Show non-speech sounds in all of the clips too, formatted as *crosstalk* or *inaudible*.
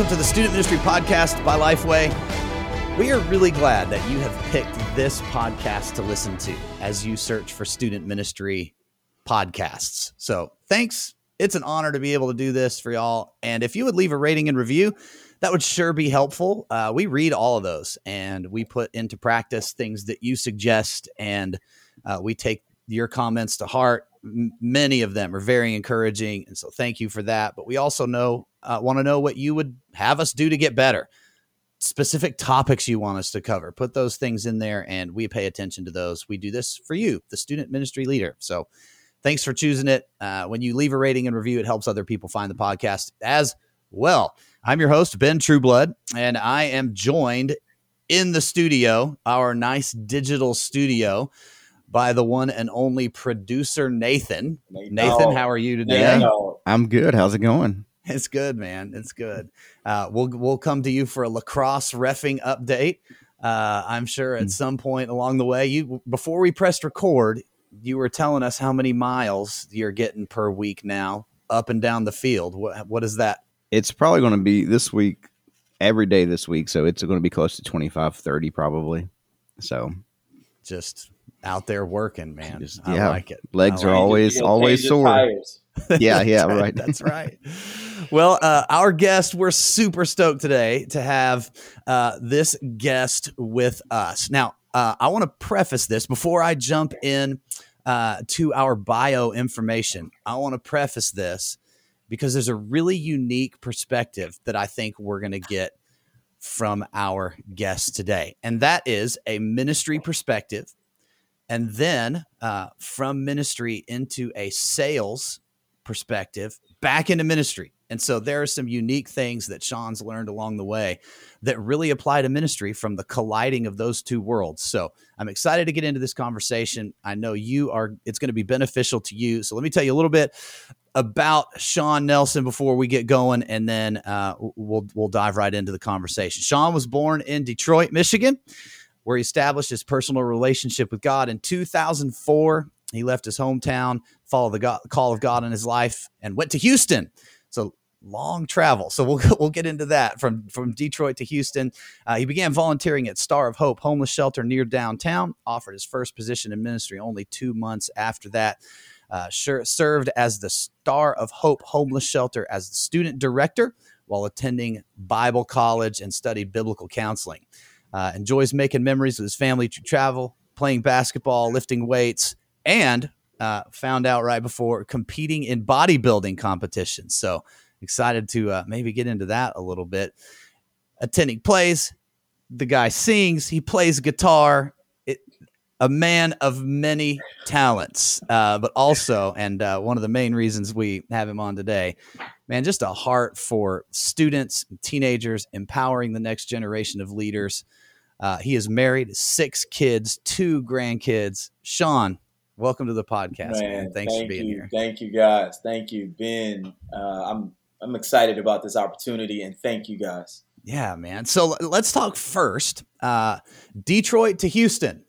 Welcome to the Student Ministry Podcast by Lifeway. We are really glad that you have picked this podcast to listen to as you search for student ministry podcasts. So, thanks. It's an honor to be able to do this for y'all. And if you would leave a rating and review, that would sure be helpful. Uh, we read all of those and we put into practice things that you suggest, and uh, we take your comments to heart. Many of them are very encouraging, and so thank you for that. But we also know uh, want to know what you would have us do to get better. Specific topics you want us to cover. Put those things in there, and we pay attention to those. We do this for you, the student ministry leader. So, thanks for choosing it. Uh, when you leave a rating and review, it helps other people find the podcast as well. I'm your host, Ben Trueblood, and I am joined in the studio, our nice digital studio, by the one and only producer Nathan. Nathan, how are you today? I'm good. How's it going? It's good, man. It's good. Uh, we'll we'll come to you for a lacrosse refing update. Uh, I'm sure at mm. some point along the way, you before we pressed record, you were telling us how many miles you're getting per week now up and down the field. What what is that? It's probably going to be this week, every day this week. So it's going to be close to 25, 30 probably. So just out there working, man. Just, yeah, I like it. Legs like are always always sore. Tires. *laughs* yeah, yeah, right. right. That's right. Well, uh, our guest, we're super stoked today to have uh, this guest with us. Now, uh, I want to preface this before I jump in uh, to our bio information. I want to preface this because there's a really unique perspective that I think we're going to get from our guest today, and that is a ministry perspective. And then uh, from ministry into a sales perspective back into ministry. And so there are some unique things that Sean's learned along the way that really apply to ministry from the colliding of those two worlds. So I'm excited to get into this conversation. I know you are, it's going to be beneficial to you. So let me tell you a little bit about Sean Nelson before we get going, and then uh, we'll, we'll dive right into the conversation. Sean was born in Detroit, Michigan, where he established his personal relationship with God in 2004 he left his hometown, followed the God, call of God in his life, and went to Houston. So long travel. So we'll *laughs* we'll get into that from from Detroit to Houston. Uh, he began volunteering at Star of Hope homeless shelter near downtown. Offered his first position in ministry only two months after that. Uh, sure, served as the Star of Hope homeless shelter as the student director while attending Bible college and studied biblical counseling. Uh, enjoys making memories with his family to travel, playing basketball, lifting weights, and uh, found out right before competing in bodybuilding competitions. So excited to uh, maybe get into that a little bit. Attending plays, the guy sings, he plays guitar. It, a man of many talents, uh, but also, and uh, one of the main reasons we have him on today, man, just a heart for students, teenagers, empowering the next generation of leaders. Uh, he is married, six kids, two grandkids. Sean, welcome to the podcast, man. man. Thanks thank for being you. here. Thank you, guys. Thank you, Ben. Uh, I'm I'm excited about this opportunity, and thank you, guys. Yeah, man. So let's talk first. Uh, Detroit to Houston.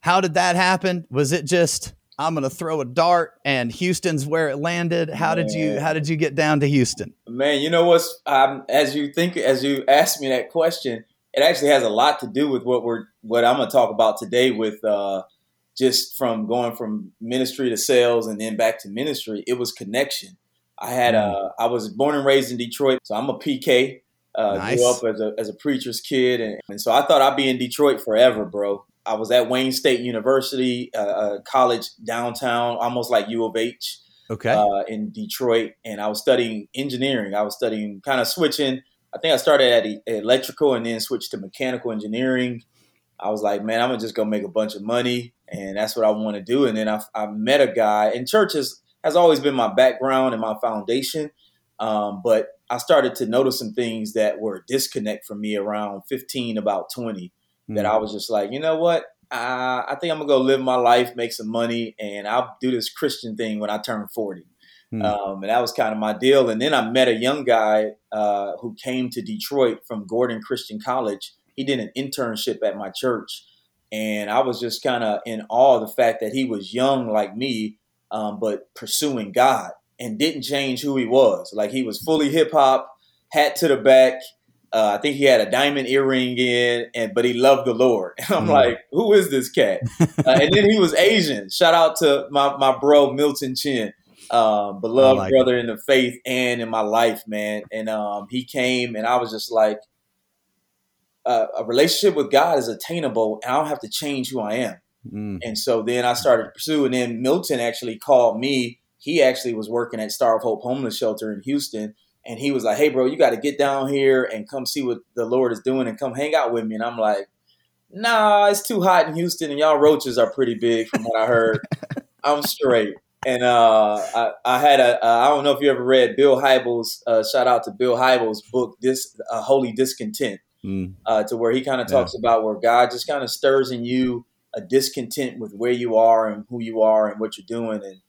How did that happen? Was it just I'm going to throw a dart and Houston's where it landed? How man. did you How did you get down to Houston? Man, you know what's um, as you think as you asked me that question, it actually has a lot to do with what we're what I'm going to talk about today with. Uh, just from going from ministry to sales and then back to ministry, it was connection. I had mm. uh, I was born and raised in Detroit, so I'm a PK. Uh, nice. Grew up as a as a preacher's kid, and, and, so I thought I'd be in Detroit forever, bro. I was at Wayne State University, uh, college downtown, almost like U of H. Okay. Uh, in Detroit, and I was studying engineering. I was studying kind of switching. I think I started at electrical and then switched to mechanical engineering. I was like, man, I'm gonna just go make a bunch of money, and that's what I want to do. And then I, I met a guy, and church has, has always been my background and my foundation. Um, but I started to notice some things that were a disconnect from me around 15, about 20, mm-hmm. that I was just like, you know what? I, I think I'm gonna go live my life, make some money, and I'll do this Christian thing when I turn 40. Mm-hmm. Um, and that was kind of my deal. And then I met a young guy uh, who came to Detroit from Gordon Christian College he did an internship at my church, and I was just kind of in awe of the fact that he was young like me, um, but pursuing God and didn't change who he was. Like he was fully hip hop, hat to the back. Uh, I think he had a diamond earring in, and but he loved the Lord. And *laughs* I'm Mm. like, who is this cat? *laughs* uh, and then he was Asian. Shout out to my my bro Milton Chin, um, beloved like brother in the faith and in my life, man. And um, he came, and I was just like, uh, a relationship with God is attainable, and I don't have to change who I am. Mm. And so then I started to pursue, and then Milton actually called me. He actually was working at Star of Hope Homeless Shelter in Houston, and he was like, "Hey, bro, you got to get down here and come see what the Lord is doing, and come hang out with me." And I'm like, "Nah, it's too hot in Houston, and y'all roaches are pretty big, from what I heard. *laughs* I'm straight." And uh, I, I had a uh, I don't know if you ever read Bill Hybels. Uh, shout out to Bill Hybels' book, "This uh, Holy Discontent." Mm. uh, to where he kind of Yeah. talks about where God just kind of stirs in you a discontent with where you are and who you are and what you're doing, and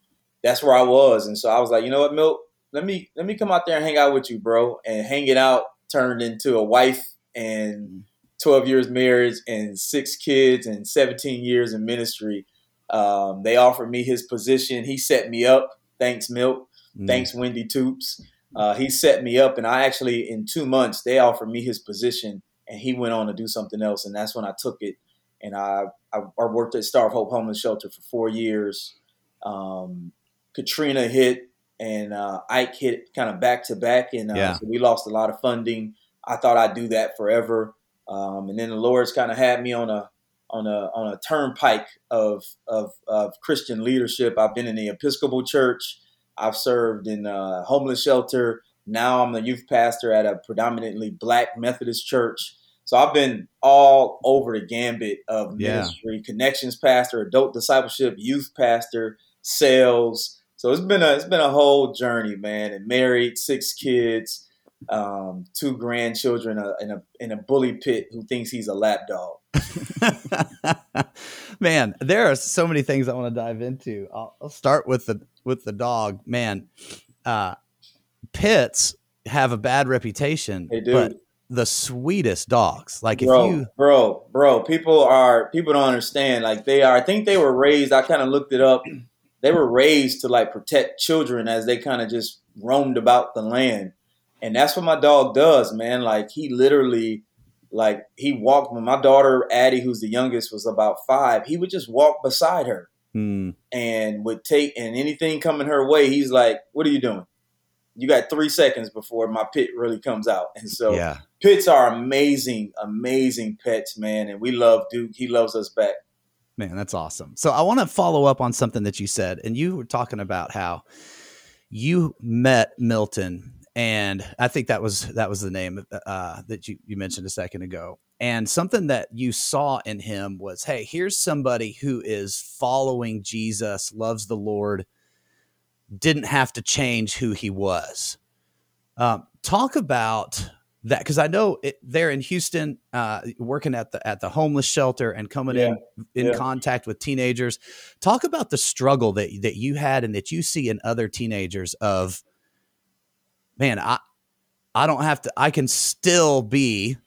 that's where I was. And so I was like, you know what, Milt, let me let me come out there and hang out with you, bro. And hanging out turned into a wife and 12 years marriage and six kids and 17 years in ministry. Um, they offered me his position. He set me up. Thanks, Milt. Mm. Thanks, Wendy Toops. Uh, he set me up, and I actually, in two months, they offered me his position, and he went on to do something else, and that's when I took it. And I, I, I worked at Star of Hope Homeless Shelter for four years. Um, Katrina hit, and uh, Ike hit kind of back to back, and uh, Yeah. so we lost a lot of funding. I thought I'd do that forever, um, and then the Lord's kind of had me on a on a on a turnpike of, of of Christian leadership. I've been in the Episcopal Church. I've served in a homeless shelter. Now I'm the youth pastor at a predominantly black Methodist church. So I've been all over the gambit of Yeah. ministry, connections pastor, adult discipleship, youth pastor, sales. So it's been a it's been a whole journey, man. And married, six kids, um, two grandchildren, uh, in a in a bully pit who thinks he's a lap dog. *laughs* Man, there are so many things I want to dive into. I'll, I'll start with the with the dog. Man, uh, pits have a bad reputation, They do. but the sweetest dogs. Like if bro, you, bro, bro, people are people don't understand. Like they are. I think they were raised. I kind of looked it up. They were raised to like protect children as they kind of just roamed about the land, and that's what my dog does, man. Like he literally, like he walked. When my daughter Addie, who's the youngest, was about five, he would just walk beside her Hmm, and would take and anything coming her way. He's like, "What are you doing? You got three seconds before my pit really comes out." And so yeah, pits are amazing, amazing pets, man, and we love Duke. He loves us back. man, that's awesome. So I want to follow up on something that you said, and you were talking about how you met Milton, and I think that was that was the name uh, that you you mentioned a second ago. And something that you saw in him was, hey, here's somebody who is following Jesus, loves the Lord, didn't have to change who he was. Um, talk about that because I know it, they're in Houston, uh, working at the at the homeless shelter and coming in in yeah. contact with teenagers. Talk about the struggle that that you had and that you see in other teenagers. Of man, I I don't have to. I can still be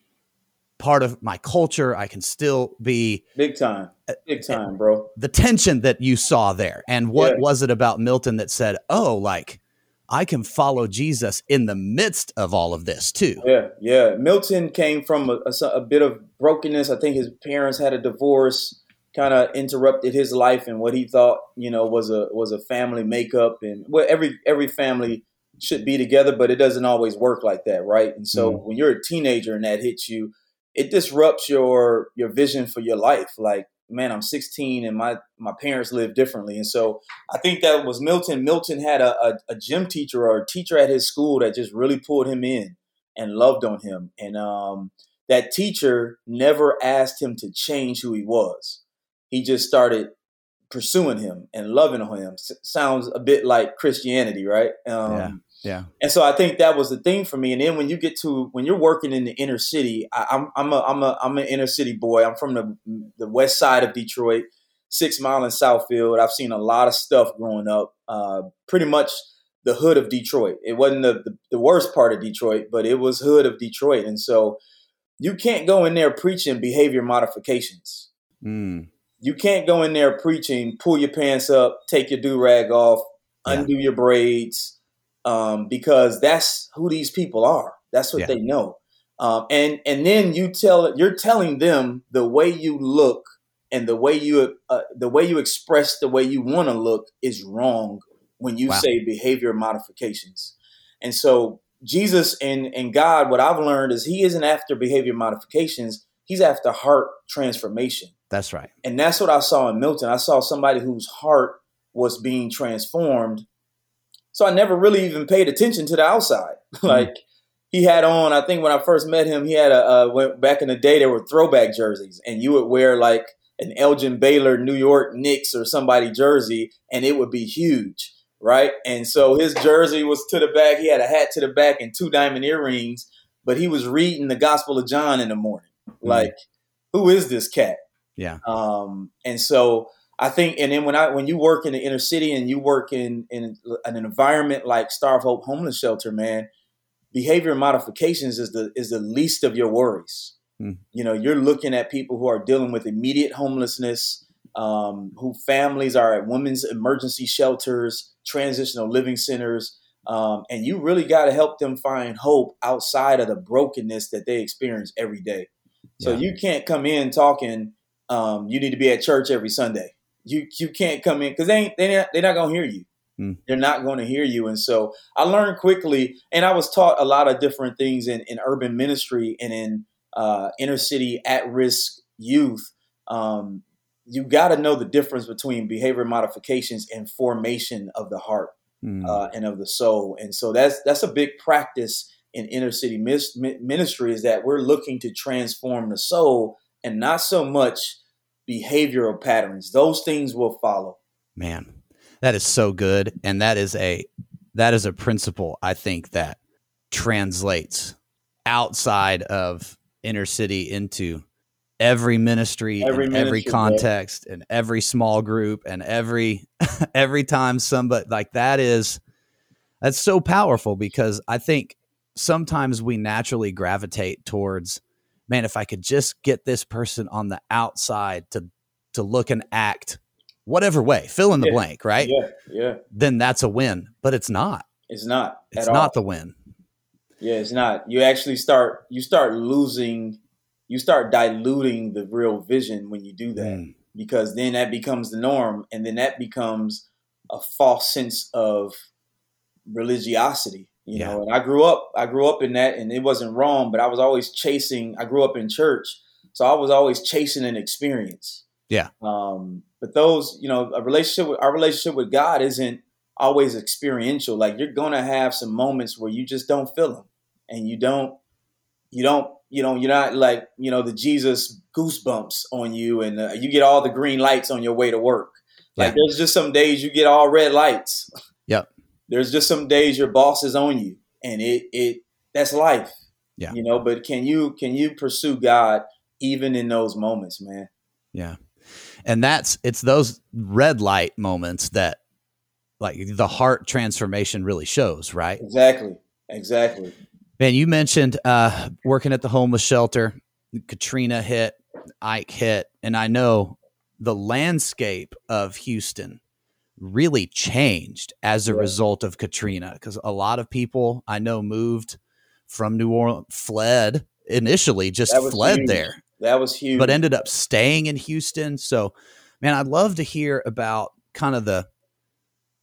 part of my culture. I can still be Big time, Uh, big time, bro. the tension that you saw there. And what Yeah. was it about Milton that said, "Oh, like I can follow Jesus in the midst of all of this too"? Yeah, yeah. Milton came from a, a, a bit of brokenness. I think his parents had a divorce, kind of interrupted his life and what he thought, you know, was a was a family makeup. And well, every every family should be together, but it doesn't always work like that, right? And so Mm. when you're a teenager and that hits you, it disrupts your your vision for your life. Like, man, I'm 16 and my my parents live differently, and so I think that was Milton. Milton had a, a, a gym teacher or a teacher at his school that just really pulled him in and loved on him. And um, that teacher never asked him to change who he was. He just started pursuing him and loving on him. S- sounds a bit like Christianity, right? Um, Yeah. Yeah. and so I think that was the thing for me. And then when you get to when you're working in the inner city, I, I'm I'm a I'm a I'm an inner city boy. I'm from the the west side of Detroit, Six Mile and Southfield. I've seen a lot of stuff growing up. Uh, pretty much the hood of Detroit. It wasn't the, the the worst part of Detroit, but it was hood of Detroit. And so you can't go in there preaching behavior modifications. Mm. You can't go in there preaching, pull your pants up, take your do rag off, Yeah. undo your braids, um, because that's who these people are. That's what Yeah. they know. Um, and and then you tell you're telling them the way you look and the way you uh, the way you express the way you want to look is wrong when you Wow. say behavior modifications. And so Jesus and and God, what I've learned is He isn't after behavior modifications. He's after heart transformation. That's right. And that's what I saw in Milton. I saw somebody whose heart was being transformed. So I never really even paid attention to the outside. *laughs* like he had on, I think when I first met him, he had a, uh, went back in the day, there were throwback jerseys and you would wear like an Elgin Baylor, New York Knicks or somebody jersey and it would be huge. Right. And so his jersey was to the back. He had a hat to the back and two diamond earrings, but he was reading the Gospel of John in the morning. Like, who is this cat? Yeah. Um, and so I think, and then when I when you work in the inner city and you work in in an environment like Star of Hope Homeless Shelter, man, behavior modifications is the is the least of your worries. Hmm. You know, you're looking at people who are dealing with immediate homelessness, um, who families are at women's emergency shelters, transitional living centers, um, and you really got to help them find hope outside of the brokenness that they experience every day. So Yeah. you can't come in talking. Um, you need to be at church every Sunday. You you can't come in because they ain't they not, they're not gonna hear you. Hmm. They're not going to hear you. And so I learned quickly, and I was taught a lot of different things in, in urban ministry and in uh, inner city at risk youth. Um, you got to know the difference between behavior modifications and formation of the heart Mm. uh, and of the soul. And so that's that's a big practice in inner city mis- ministry is that we're looking to transform the soul and not so much behavioral patterns. Those things will follow. Man, that is so good, and that is a that is a principle I think that translates outside of inner city into every ministry, Every every ministry, bro. context, and every small group, and every *laughs* every time somebody like that is that's so powerful because I think sometimes we naturally gravitate towards man if I could just get this person on the outside to to look and act whatever way fill in the Yeah. blank right Yeah, yeah. then that's a win but it's not It's not. it's not all. the win Yeah, it's not. You actually start you start losing you start diluting the real vision when you do that. Mm, because then that becomes the norm and then that becomes a false sense of religiosity you Yeah. know and i grew up i grew up in that and it wasn't wrong but i was always chasing i grew up in church so i was always chasing an experience Yeah. um but those you know a relationship with our relationship with god isn't always experiential like you're gonna have some moments where you just don't feel them and you don't you don't you know you're not like you know the jesus goosebumps on you and uh, you get all the green lights on your way to work like Yeah. there's just some days you get all red lights. *laughs* there's just some days your boss is on you and it it that's life. Yeah. you know but can you can you pursue god even in those moments man? Yeah. And that's it's those red light moments that like the heart transformation really shows right? Exactly. Exactly. Man, you mentioned uh, working at the homeless shelter. Katrina hit, Ike hit, and I know the landscape of Houston really changed as a Yeah. result of Katrina because a lot of people I know moved from New Orleans, fled initially, just fled huge. there, that was huge but ended up staying in Houston. So, man, I'd love to hear about kind of the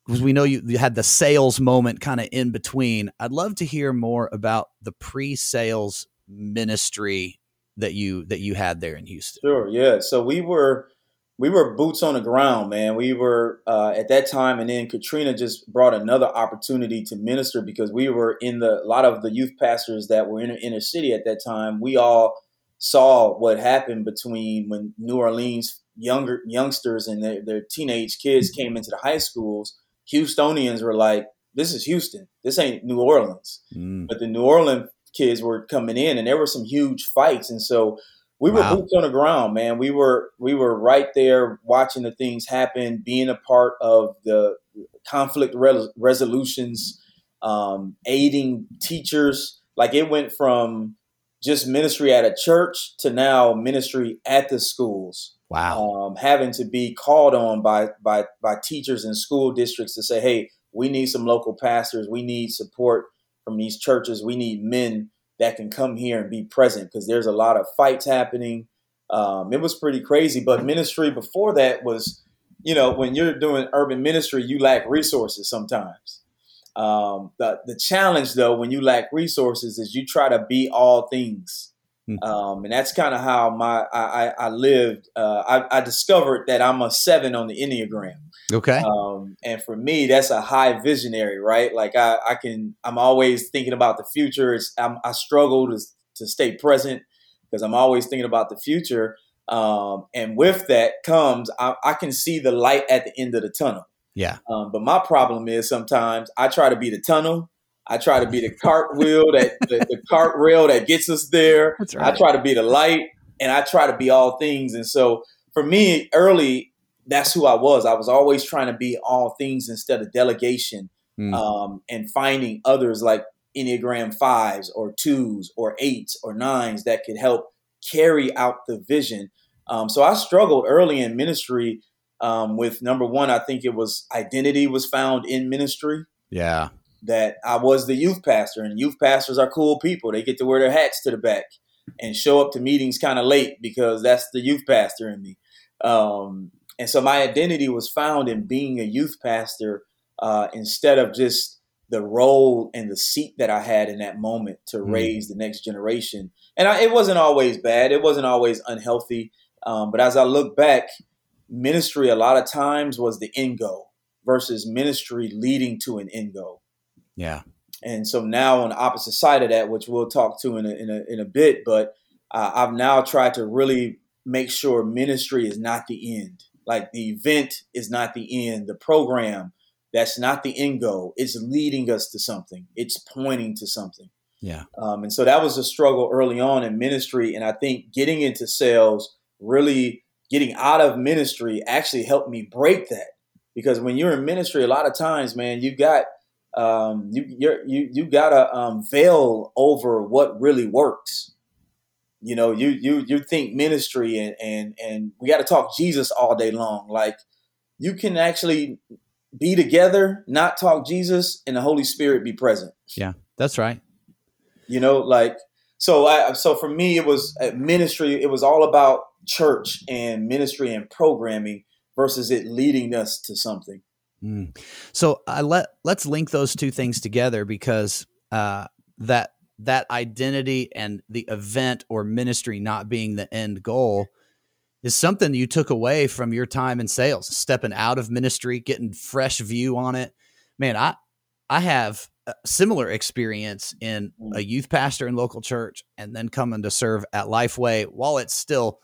because we know you, you had the sales moment kind of in between. I'd love to hear more about the pre-sales ministry that you that you had there in Houston. Sure, yeah. So we were we were boots on the ground, man. We were uh, at that time, and then Katrina just brought another opportunity to minister because we were in the a lot of the youth pastors that were in the inner city at that time. We all saw what happened between when New Orleans younger youngsters and their, their teenage kids came into the high schools. Houstonians were like, "This is Houston. This ain't New Orleans." Mm, but the New Orleans kids were coming in, and there were some huge fights, and so we were Wow. boots on the ground, man. We were we were right there watching the things happen, being a part of the conflict re- resolutions, um, aiding teachers. Like it went from just ministry at a church to now ministry at the schools wow. um, having to be called on by by by teachers and school districts to say, "Hey, we need some local pastors. We need support from these churches. We need men that can come here and be present because there's a lot of fights happening. Um, it was pretty crazy. But ministry before that was, you know, when you're doing urban ministry, you lack resources sometimes. Um, the the challenge though, when you lack resources, is you try to be all things. Hmm. Um, and that's kind of how my I, I, I lived. Uh, I, I, discovered that I'm a seven on the enneagram. Okay. Um, and for me, that's a high visionary, right? Like I, I can, I'm always thinking about the future. It's, I'm, i struggle to to stay present because I'm always thinking about the future. Um, and with that comes, I, I, can see the light at the end of the tunnel. Yeah. Um, but my problem is sometimes I try to be the tunnel I try to be the cartwheel that *laughs* the, the cart rail that gets us there. Right. I try to be the light, and I try to be all things. And so for me, early, that's who I was. I was always trying to be all things instead of delegation, mm. um, and finding others like Enneagram fives or twos or eights or nines that could help carry out the vision. Um, so I struggled early in ministry um, with number one. I think it was identity was found in ministry. Yeah that I was the youth pastor, and youth pastors are cool people. They get to wear their hats to the back and show up to meetings kind of late because that's the youth pastor in me. Um, and so my identity was found in being a youth pastor uh, instead of just the role and the seat that I had in that moment to mm. raise the next generation. And I, it wasn't always bad, it wasn't always unhealthy. Um, but as I look back, ministry a lot of times was the end goal versus ministry leading to an end goal. Yeah. And so now on the opposite side of that, which we'll talk to in a, in a, in a bit, but uh, I've now tried to really make sure ministry is not the end. Like the event is not the end. The program, that's not the end goal. It's leading us to something. It's pointing to something. Yeah. Um, and so that was a struggle early on in ministry. And I think getting into sales, really getting out of ministry actually helped me break that. Because when you're in ministry, a lot of times, man, you got – um, you you're, you you gotta um, veil over what really works. You know, you you you think ministry and and and we got to talk Jesus all day long. Like you can actually be together, not talk Jesus, and the Holy Spirit be present. Yeah, that's right. You know, like so. I so for me, it was uh, ministry. It was all about church and ministry and programming versus it leading us to something. Mm. So I let let's link those two things together because uh, that that identity and the event or ministry not being the end goal is something you took away from your time in sales, stepping out of ministry, getting fresh view on it. Man, I I have a similar experience in a mm. youth pastor in local church and then coming to serve at Lifeway while it's still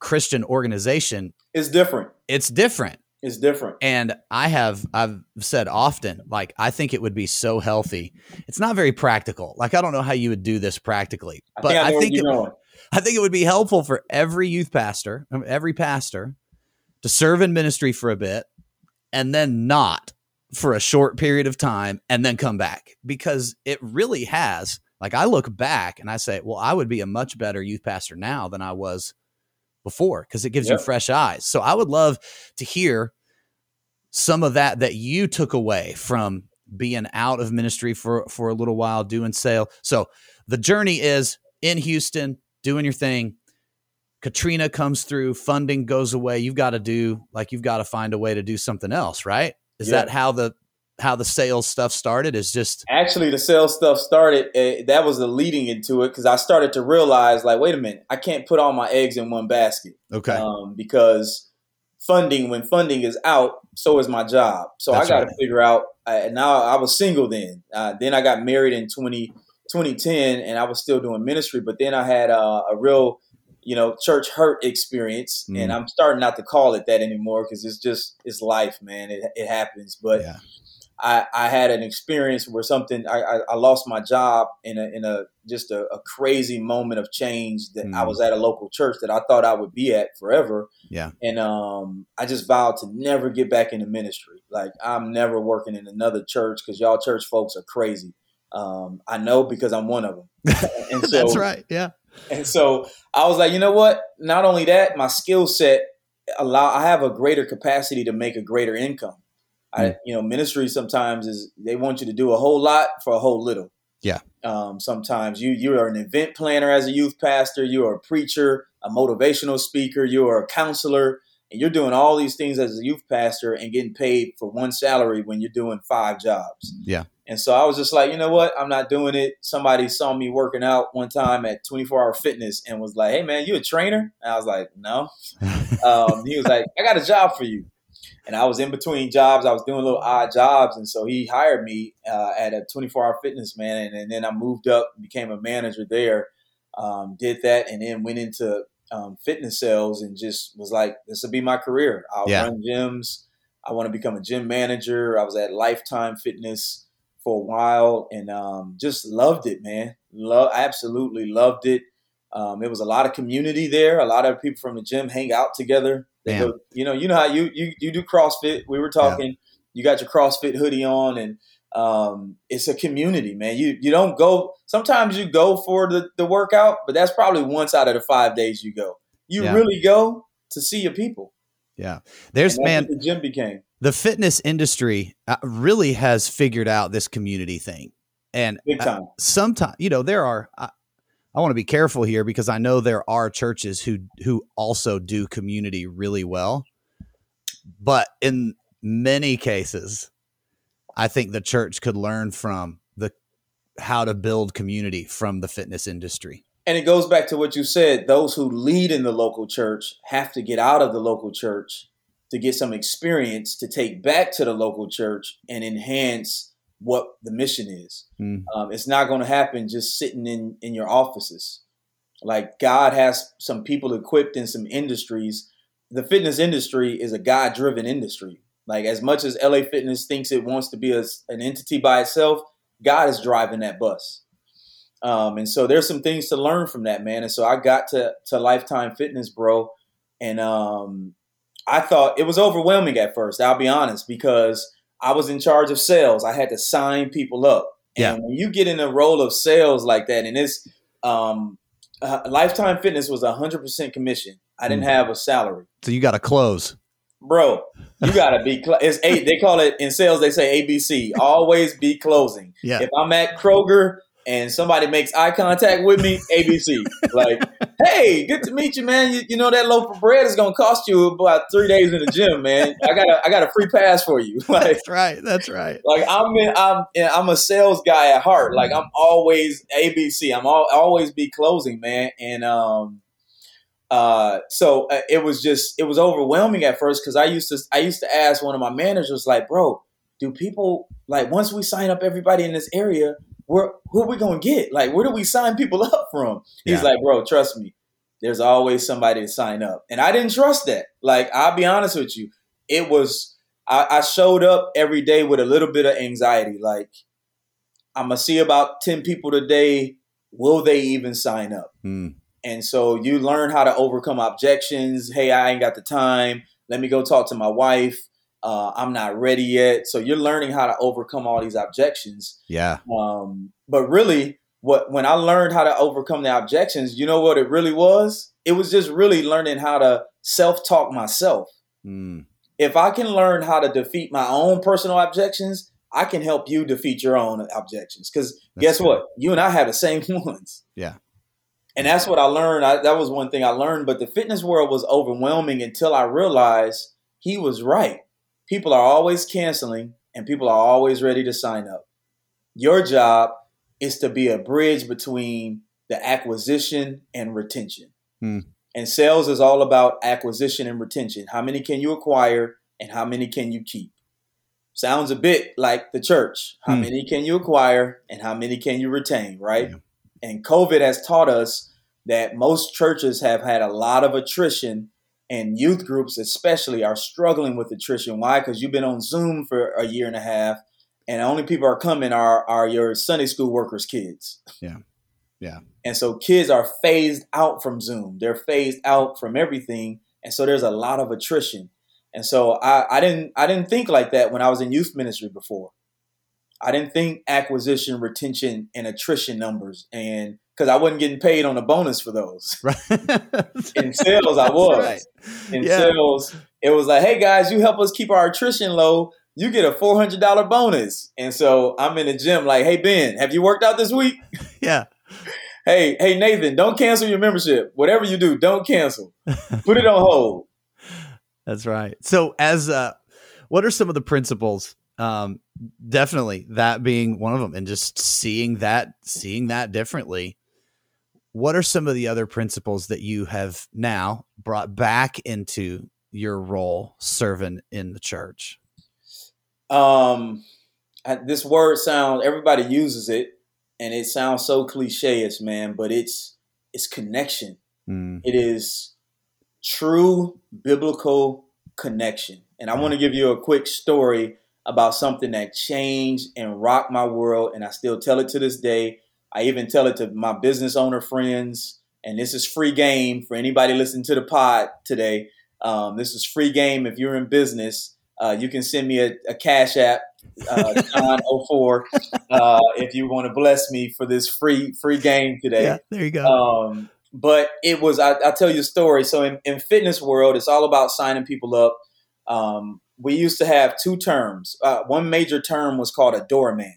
Christian organization. It's different. It's different. It's different. And I have I've said often, like I think it would be so healthy. It's not very practical. Like I don't know how you would do this practically, I but think I, I think it, I think it would be helpful for every youth pastor, every pastor, to serve in ministry for a bit, and then not for a short period of time, and then come back because it really has. Like I look back and I say, well, I would be a much better youth pastor now than I was before because it gives yep. you fresh eyes. So I would love to hear some of that that you took away from being out of ministry for for a little while doing sale. So the journey is in Houston doing your thing. Katrina comes through, funding goes away. You've got to do like you've got to find a way to do something else, right? Is that how the how the sales stuff started is just actually the sales stuff started uh, that was the leading into it because i started to realize like wait a minute i can't put all my eggs in one basket. Okay. Um, because funding when funding is out so is my job. So That's i got to right. figure out uh, now i was single then. Uh, then i got married in 20, 2010 and i was still doing ministry but then i had uh, a real you know church hurt experience mm. and i'm starting not to call it that anymore because it's just it's life man. It, it happens. But yeah I, I had an experience where something I, I, I, lost my job in a in a just a, a crazy moment of change that mm. I was at a local church that I thought I would be at forever. Yeah. And um I just vowed to never get back into ministry. Like I'm never working in another church because y'all church folks are crazy. Um I know because I'm one of them. *laughs* And so, That's right. Yeah. And so I was like, you know what? Not only that, my skill set allow I have a greater capacity to make a greater income. I, hmm. you know, ministry sometimes is they want you to do a whole lot for a whole little. Yeah. Um, sometimes you you are an event planner as a youth pastor. You are a preacher, a motivational speaker. You are a counselor, and you're doing all these things as a youth pastor and getting paid for one salary when you're doing five jobs. Yeah. And so I was just like, you know what? I'm not doing it. Somebody saw me working out one time at 24 Hour Fitness and was like, "Hey, man, you a trainer?" And I was like, "No." *laughs* um, he was like, "I got a job for you." And I was in between jobs. I was doing little odd jobs, and so he hired me uh, at a 24 hour fitness man, and, and, then I moved up, became a manager there, um, did that, and then went into um, fitness sales, and just was like, this will be my career. I'll Yeah. run gyms. I want to become a gym manager. I was at Lifetime Fitness for a while, and um, just loved it, man. Love, absolutely loved it. Um, it was a lot of community there. A lot of people from the gym hang out together. They Damn. go, you know, you know how you you you do CrossFit. We were talking. You got your CrossFit hoodie on, and um, it's a community, man. You you don't go. Sometimes you go for the the workout, but that's probably once out of the five days you go. You Yeah. really go to see your people. Yeah. There's man the gym became the fitness industry uh, really has figured out this community thing. And big time. sometimes, you know, there are I, I want to be careful here because I know there are churches who who also do community really well. But in many cases, I think the church could learn from the how to build community from the fitness industry. And it goes back to what you said. Those who lead in the local church have to get out of the local church to get some experience to take back to the local church and enhance what the mission is. Mm. Um, it's not going to happen just sitting in, in your offices. Like God has some people equipped in some industries. The fitness industry is a God driven industry. Like as much as LA Fitness thinks it wants to be a, an entity by itself, God is driving that bus. Um, and so there's some things to learn from that, man. And so I got to to Lifetime Fitness, bro, and um, I thought it was overwhelming at first. I'll be honest, because I was in charge of sales. I had to sign people up. And Yeah. when you get in a role of sales like that, and it's um, uh, Lifetime Fitness was 100% commission. I didn't Mm. have a salary So you got to close. bro *laughs* you gotta be cl- it's eight they call it in sales they say abc always be closing Yeah. if i'm at kroger and somebody makes eye contact with me abc *laughs* like hey good to meet you man you, you know that loaf of bread is gonna cost you about three days in the gym man i got a i got a free pass for you *laughs* like That's right. That's right. like I'm in, I'm yeah, I'm a sales guy at heart. Like I'm always ABC. I'm all, always be closing, man. And um, uh, so uh, it was just it was overwhelming at first because I used to I used to ask one of my managers like, bro, do people like once we sign up everybody in this area, where who are we gonna get? Like where do we sign people *laughs* up from? He's Yeah. like, bro, trust me. There's always somebody to sign up, and I didn't trust that. Like I'll be honest with you, it was I, I showed up every day with a little bit of anxiety. Like, I'm gonna see about ten people today. Will they even sign up? Mm. And so you learn how to overcome objections. Hey, I ain't got the time. Let me go talk to my wife. Uh, I'm not ready yet. So you're learning how to overcome all these objections. Yeah. Um, but really, what when I learned how to overcome the objections, you know what it really was? It was just really learning how to self-talk myself Mm. if I can learn how to defeat my own personal objections, I can help you defeat your own objections. Because guess good. what? You and I have the same *laughs* ones. Yeah. And that's what I learned. I, that was one thing I learned. But the fitness world was overwhelming until I realized he was right. People are always canceling and people are always ready to sign up. Your job is to be a bridge between the acquisition and retention. Hmm. And sales is all about acquisition and retention. How many can you acquire and how many can you keep? Sounds a bit like the church. How Hmm. many can you acquire and how many can you retain, right? Yeah. And COVID has taught us that most churches have had a lot of attrition and youth groups especially are struggling with attrition. Why? Because you've been on Zoom for a year and a half and the only people are coming are are your Sunday school workers' kids. Yeah. Yeah. And so kids are phased out from Zoom. They're phased out from everything. And so there's a lot of attrition. And so I, I didn't I didn't think like that when I was in youth ministry before. I didn't think acquisition, retention, and attrition numbers, and because I wasn't getting paid on a bonus for those. *laughs* Right. *laughs* In sales, I was. right. In Yeah. sales, it was like, hey guys, you help us keep our attrition low. you get a four hundred dollar bonus. And so I'm in the gym, like, hey Ben, have you worked out this week? *laughs* Yeah. hey, hey Nathan, don't cancel your membership. Whatever you do, don't cancel. Put it on hold. That's right. So, as uh, what are some of the principles? Um, definitely that being one of them, and just seeing that, seeing that differently. What are some of the other principles that you have now brought back into your role serving in the church? Um, this word sounds everybody uses it, and it sounds so cliche-ish, man. But it's it's connection. Mm. It is true biblical connection. And I want to give you a quick story about something that changed and rocked my world, and I still tell it to this day. I even tell it to my business owner friends, and this is free game for anybody listening to the pod today. Um, this is free game if you're in business. Uh, you can send me a, a cash app, uh, *laughs* John04, uh, if you want to bless me for this free free game today. Yeah, there you go. Um, but it was I, will tell you a story. So in, in fitness world, it's all about signing people up. Um, we used to have two terms. Uh, one major term was called a doorman.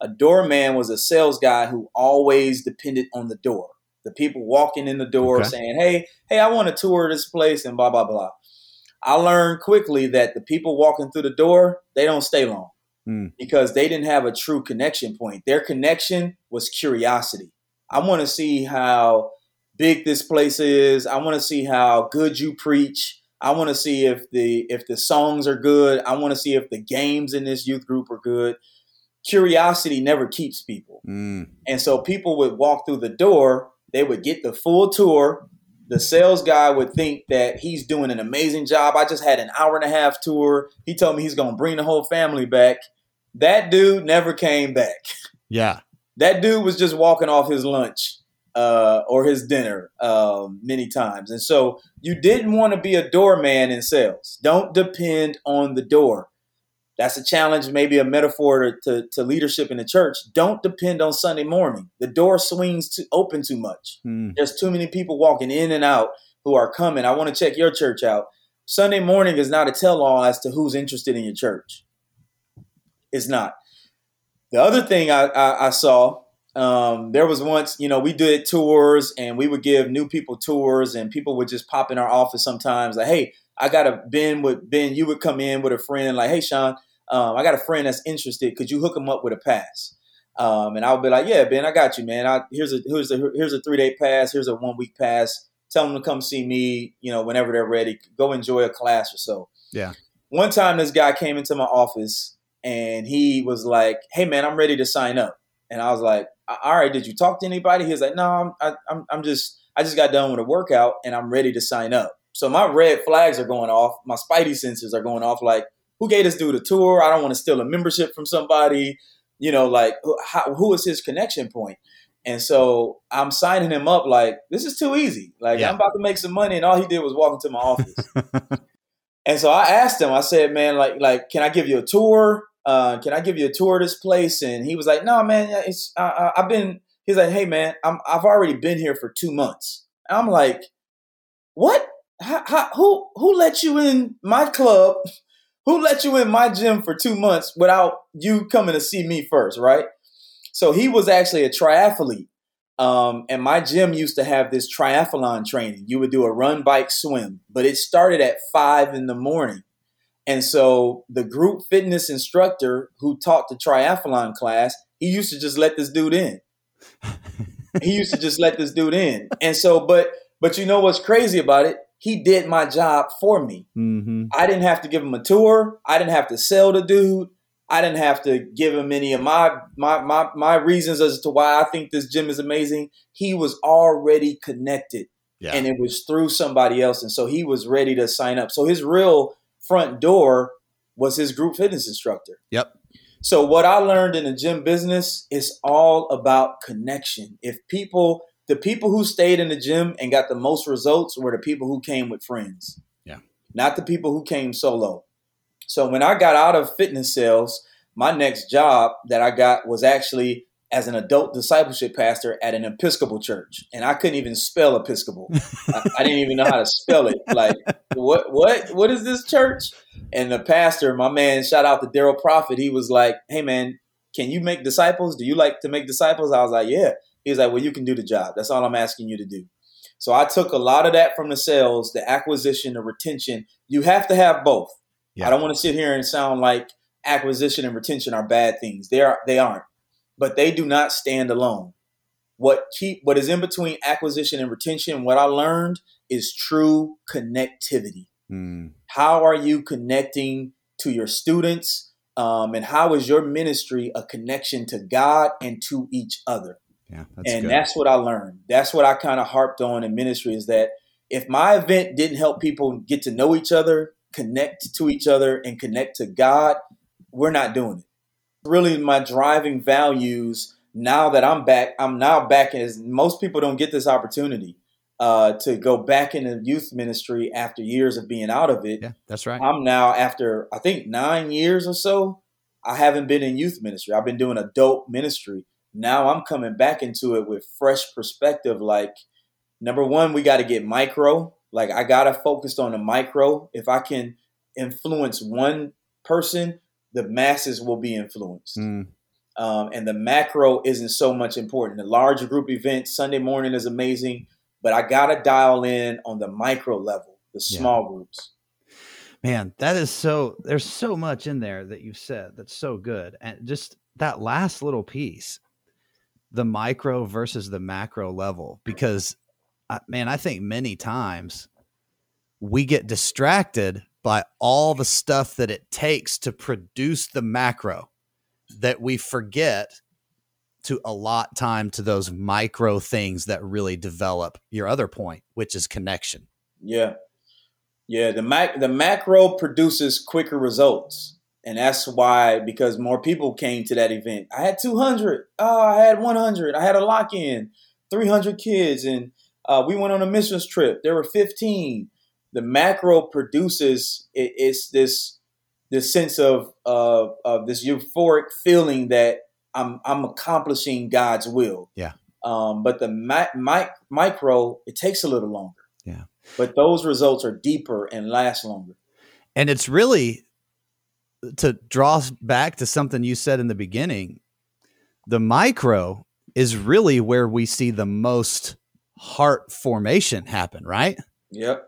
A doorman was a sales guy who always depended on the door. The people walking in the door Okay. saying, "Hey, hey, I want to tour this place," and blah blah blah. I learned quickly that the people walking through the door they don't stay long Hmm. because they didn't have a true connection point. Their connection was curiosity. I want to see how big this place is. I want to see how good you preach. I want to see if the if the songs are good. I want to see if the games in this youth group are good. Curiosity never keeps people. Mm. And so people would walk through the door, they would get the full tour. The sales guy would think that he's doing an amazing job. I just had an hour and a half tour. He told me he's going to bring the whole family back. That dude never came back. *laughs* Yeah. That dude was just walking off his lunch uh, or his dinner um, many times. And so you didn't want to be a doorman in sales. Don't depend on the door. That's a challenge, maybe a metaphor to, to, to leadership in the church. Don't depend on Sunday morning. The door swings too, open too much. Mm. There's too many people walking in and out who are coming. I want to check your church out. Sunday morning is not a tell all as to who's interested in your church. It's not. The other thing I, I, I saw, um, there was once, you know, we did tours and we would give new people tours, and people would just pop in our office sometimes, like, hey, I got a Ben with Ben. You would come in with a friend, like, hey, Sean, um, I got a friend that's interested. Could you hook him up with a pass? Um, and I would be like, yeah, Ben, I got you, man. I, here's a here's a here's a three day pass. Here's a one week pass. Tell them to come see me. You know, whenever they're ready, go enjoy a class or so. Yeah. One time, this guy came into my office and he was like, "Hey, man, I'm ready to sign up." And I was like, "All right, did you talk to anybody?" He was like, "No, I'm I, I'm I'm just I just got done with a workout and I'm ready to sign up." So my red flags are going off. My spidey sensors are going off. Like, who gave this dude a tour? I don't want to steal a membership from somebody. You know, like who, how, who is his connection point? And so I'm signing him up like this is too easy. Like Yeah. I'm about to make some money, and all he did was walk into my office. *laughs* and so I asked him. I said, "Man, like, like, can I give you a tour? Uh, can I give you a tour of this place?" And he was like, "No, man. It's uh, I've been." He's like, "Hey, man, I'm I've already been here for two months." And I'm like, "What? How, how, who who let you in my club? Who let you in my gym for two months without you coming to see me first, right?" So he was actually a triathlete. Um, and my gym used to have this triathlon training. You would do a run, bike, swim, but it started at five in the morning. And so the group fitness instructor who taught the triathlon class, he used to just let this dude in. *laughs* he used to just let this dude in. And so, but but you know what's crazy about it? He did my job for me. hmm I didn't have to give him a tour. I didn't have to sell the dude. I didn't have to give him any of my my my my reasons as to why I think this gym is amazing. He was already connected Yeah. and it was through somebody else and so he was ready to sign up. So his real front door was his group fitness instructor. Yep. So what I learned in the gym business is all about connection. If people the people who stayed in the gym and got the most results were the people who came with friends. Yeah. Not the people who came solo. So when I got out of fitness sales, my next job that I got was actually as an adult discipleship pastor at an Episcopal church, and I couldn't even spell Episcopal. *laughs* I, I, didn't even know how to spell it. Like, what, what, what is this church? And the pastor, my man, shout out to Daryl Prophet. He was like, "Hey, man, can you make disciples? Do you like to make disciples?" I was like, "Yeah." He was like, "Well, you can do the job. That's all I'm asking you to do." So I took a lot of that from the sales, the acquisition, the retention. You have to have both. Yeah. I don't want to sit here and sound like acquisition and retention are bad things. They are. They aren't but they do not stand alone. What keep what is in between acquisition and retention, what I learned is true connectivity. Mm. How are you connecting to your students? Um, and how is your ministry a connection to God and to each other? Yeah, that's and good. that's what I learned. That's what I kind of harped on in ministry is that if my event didn't help people get to know each other, connect to each other, and connect to God, we're not doing it really my driving values now that I'm back. I'm now back as most people don't get this opportunity uh, to go back into youth ministry after years of being out of it. Yeah, that's right. I'm now after I think nine years or so. I haven't been in youth ministry. I've been doing adult ministry. Now I'm coming back into it with fresh perspective. Like number one, we got to get micro. Like I gotta focus on the micro. If I can influence one person, the masses will be influenced. Mm. Um, and the macro isn't so much important. The large group event, Sunday morning is amazing, but I got to dial in on the micro level, the small yeah. groups. Man, that is so, there's so much in there that you've said that's so good. And just that last little piece, the micro versus the macro level, because uh, man, I think many times we get distracted by all the stuff that it takes to produce the macro that we forget to allot time to those micro things that really develop your other point, which is connection. Yeah. Yeah, the mac the macro produces quicker results. And that's why because more people came to that event. I had 200. Oh, I had 100. I had a lock in. 300 kids and uh, we went on a missions trip. There were 15 the macro produces it, it's this this sense of uh, of this euphoric feeling that I'm I'm accomplishing God's will. Yeah. Um, but the mi- mi- micro it takes a little longer. Yeah. But those results are deeper and last longer. And it's really to draw back to something you said in the beginning. The micro is really where we see the most heart formation happen, right? Yep.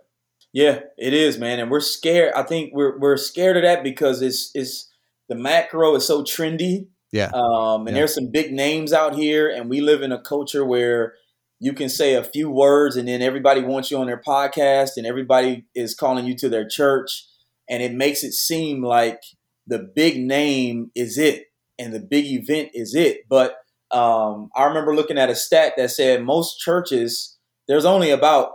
Yeah, it is, man, and we're scared. I think we're we're scared of that because it's it's the macro is so trendy. Yeah. Um, and yeah. there's some big names out here, and we live in a culture where you can say a few words, and then everybody wants you on their podcast, and everybody is calling you to their church, and it makes it seem like the big name is it, and the big event is it. But um, I remember looking at a stat that said most churches there's only about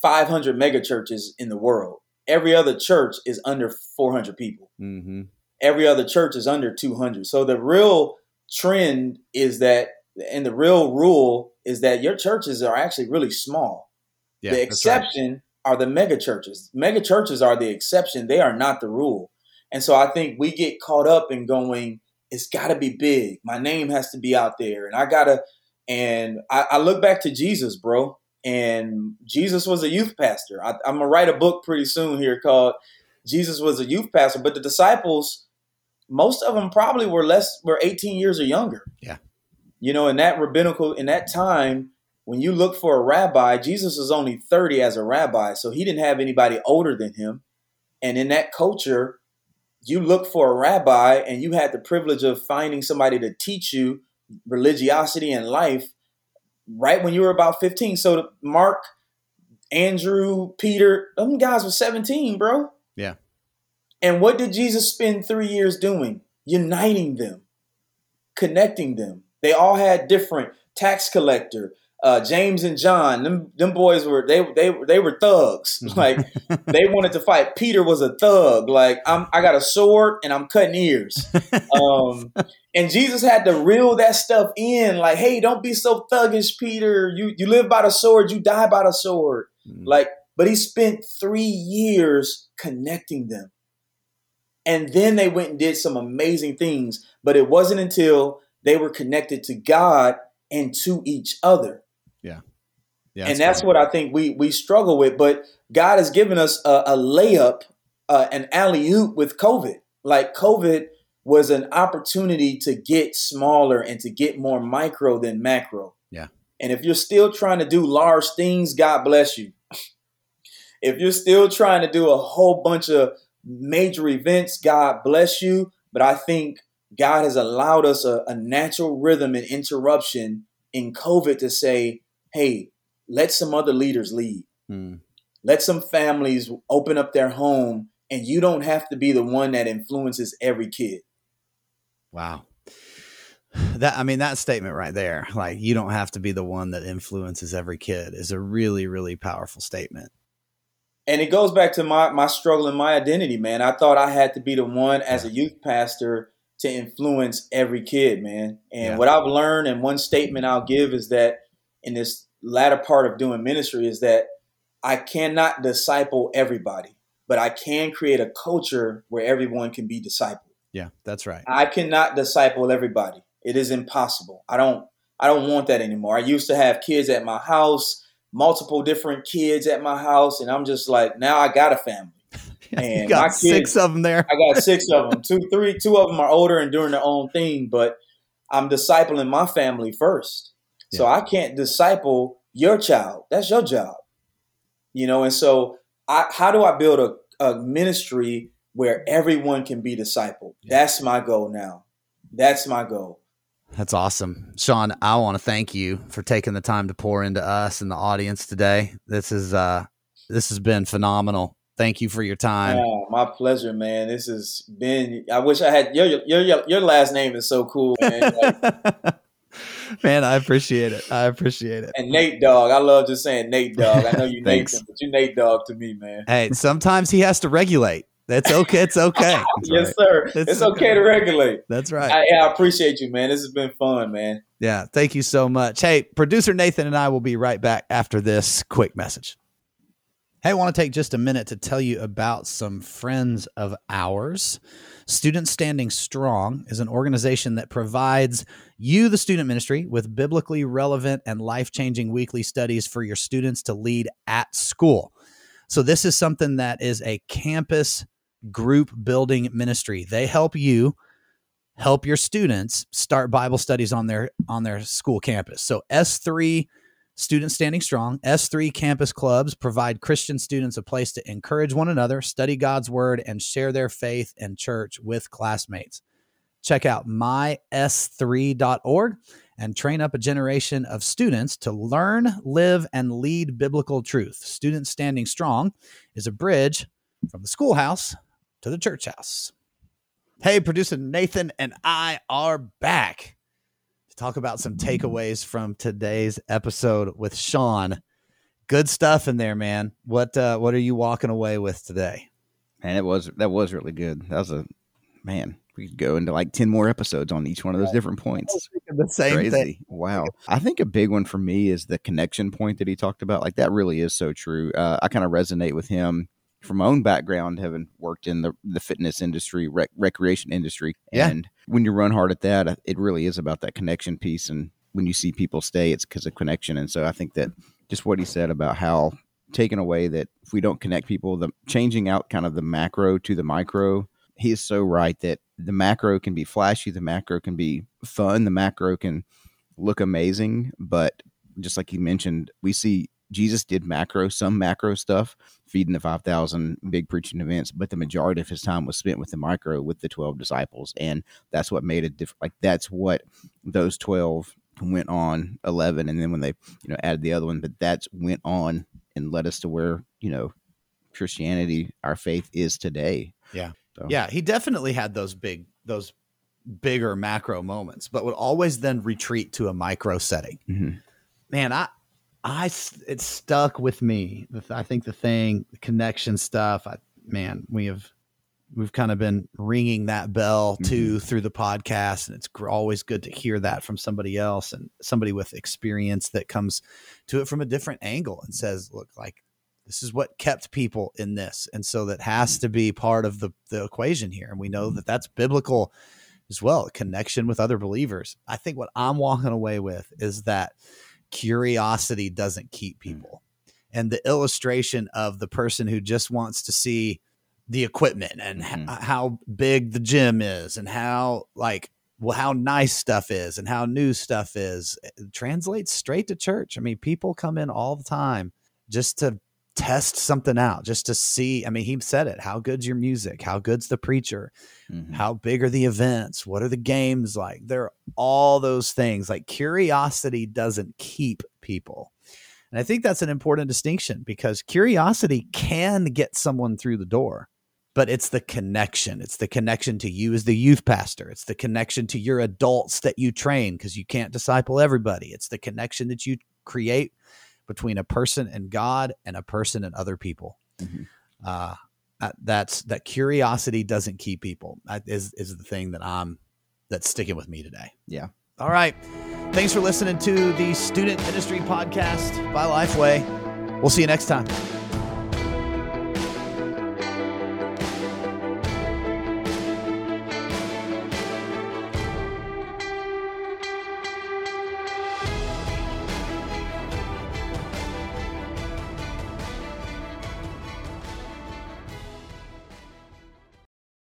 500 mega churches in the world. Every other church is under 400 people. Mm-hmm. Every other church is under 200. So the real trend is that, and the real rule is that your churches are actually really small. Yeah, the exception right. are the mega churches. Mega churches are the exception. They are not the rule. And so I think we get caught up in going, it's got to be big. My name has to be out there. And I got to, and I, I, look back to Jesus, bro and Jesus was a youth pastor. I, am gonna write a book pretty soon here called Jesus was a youth pastor. But the disciples, most of them probably were less were 18 years or younger. Yeah, you know, in that rabbinical in that time, when you look for a rabbi, Jesus was only 30 as a rabbi, so he didn't have anybody older than him. And in that culture, you look for a rabbi, and you had the privilege of finding somebody to teach you religiosity and life right when you were about 15. So Mark, Andrew, Peter, them guys were 17, bro. Yeah. And what did Jesus spend three years doing? Uniting them, connecting them. They all had different tax collector, uh, James and John, them them boys were they they they were thugs. *laughs* Like *laughs* they wanted to fight. Peter was a thug. Like I'm I got a sword and I'm cutting ears. *laughs* Um, and Jesus had to reel that stuff in. Like, hey, don't be so thuggish, Peter. You you live by the sword, you die by the sword. Mm-hmm. Like, but he spent three years connecting them. And then they went and did some amazing things. But it wasn't until they were connected to God and to each other. Yeah. yeah and that's funny. what I think we we struggle with. But God has given us a, a layup, uh, an alley oop with COVID. Like COVID was an opportunity to get smaller and to get more micro than macro. Yeah. And if you're still trying to do large things, God bless you. *laughs* if you're still trying to do a whole bunch of major events, God bless you. But I think God has allowed us a, a natural rhythm and interruption in COVID to say, hey, let some other leaders lead. Mm. Let some families open up their home, and you don't have to be the one that influences every kid. Wow. That I mean that statement right there, like you don't have to be the one that influences every kid is a really really powerful statement. And it goes back to my my struggle and my identity, man. I thought I had to be the one as a youth pastor to influence every kid, man. And yeah. what I've learned and one statement I'll give is that in this latter part of doing ministry is that I cannot disciple everybody, but I can create a culture where everyone can be discipled. Yeah, that's right. I cannot disciple everybody. It is impossible. I don't I don't want that anymore. I used to have kids at my house, multiple different kids at my house, and I'm just like, now I got a family. *laughs* and you got kids, six of them there. I got six of them. *laughs* Two, three, two of them are older and doing their own thing, but I'm discipling my family first. Yeah. So I can't disciple your child. That's your job. You know, and so I, how do I build a, a ministry where everyone can be discipled? Yeah. That's my goal now. That's my goal. That's awesome. Sean, I want to thank you for taking the time to pour into us and the audience today. This is uh this has been phenomenal. Thank you for your time. Yeah, my pleasure, man. This has been I wish I had your your your, your last name is so cool, man. *laughs* Like, man, I appreciate it. I appreciate it. And Nate Dog, I love just saying Nate Dog. I know you *laughs* Nathan, but you Nate Dog to me, man. Hey, sometimes he has to regulate. That's okay. It's okay. *laughs* yes, right. sir. It's, it's okay. okay. to regulate. That's right. I, I appreciate you, man. This has been fun, man. Yeah, thank you so much. Hey, producer Nathan and I will be right back after this quick message. Hey, I want to take just a minute to tell you about some friends of ours. Students Standing Strong is an organization that provides you, the student ministry, with biblically relevant and life changing weekly studies for your students to lead at school. So, this is something that is a campus group building ministry. They help you help your students start Bible studies on their on their school campus. So S3 Students Standing Strong, S3 campus clubs provide Christian students a place to encourage one another, study God's word, and share their faith and church with classmates. Check out mys3.org and train up a generation of students to learn, live, and lead biblical truth. Students Standing Strong is a bridge from the schoolhouse to the church house. Hey, producer Nathan and I are back talk about some takeaways from today's episode with Sean. Good stuff in there, man. What uh, what are you walking away with today? And it was that was really good. That was a man. We could go into like ten more episodes on each one of those different points. The same Crazy. Thing. Wow. I think a big one for me is the connection point that he talked about. Like that really is so true. Uh, I kind of resonate with him from my own background, having worked in the, the fitness industry, rec- recreation industry. Yeah. And when you run hard at that, uh, it really is about that connection piece. And when you see people stay, it's because of connection. And so I think that just what he said about how taking away that if we don't connect people, the changing out kind of the macro to the micro, he is so right that the macro can be flashy, the macro can be fun, the macro can look amazing, but just like he mentioned, we see Jesus did macro, some macro stuff, feeding the 5,000 big preaching events, but the majority of his time was spent with the micro with the 12 disciples. And that's what made it different. Like, that's what those 12 went on 11. And then when they, you know, added the other one, but that's went on and led us to where, you know, Christianity, our faith is today. Yeah. So. Yeah. He definitely had those big, those bigger macro moments, but would always then retreat to a micro setting. Mm-hmm. Man, I, I it stuck with me. I think the thing, the connection stuff. I, man, we have we've kind of been ringing that bell too mm-hmm. through the podcast, and it's always good to hear that from somebody else and somebody with experience that comes to it from a different angle and says, "Look, like this is what kept people in this," and so that has to be part of the the equation here. And we know that that's biblical as well, connection with other believers. I think what I'm walking away with is that curiosity doesn't keep Hmm. people. And the illustration of the person who just wants to see the equipment and h- Mhm. how big the gym is and how like well how nice stuff is and how new stuff is it translates straight to church. I mean, people come in all the time just to test something out, just to see. I mean, he said it. How good's your music? How good's the preacher? Mhm. How big are the events? What are the games like? There are all those things. Like curiosity doesn't keep people. And I think that's an important distinction because curiosity can get someone through the door, but it's the connection. It's the connection to you as the youth pastor. It's the connection to your adults that you train because you can't disciple everybody. It's the connection that you create between a person and God and a person and other people. Mhm. Uh, uh, that's that curiosity doesn't keep people. That is is the thing that I'm that's sticking with me today. Yeah. All right. Thanks for listening to the Student Ministry Podcast by Lifeway. We'll see you next time.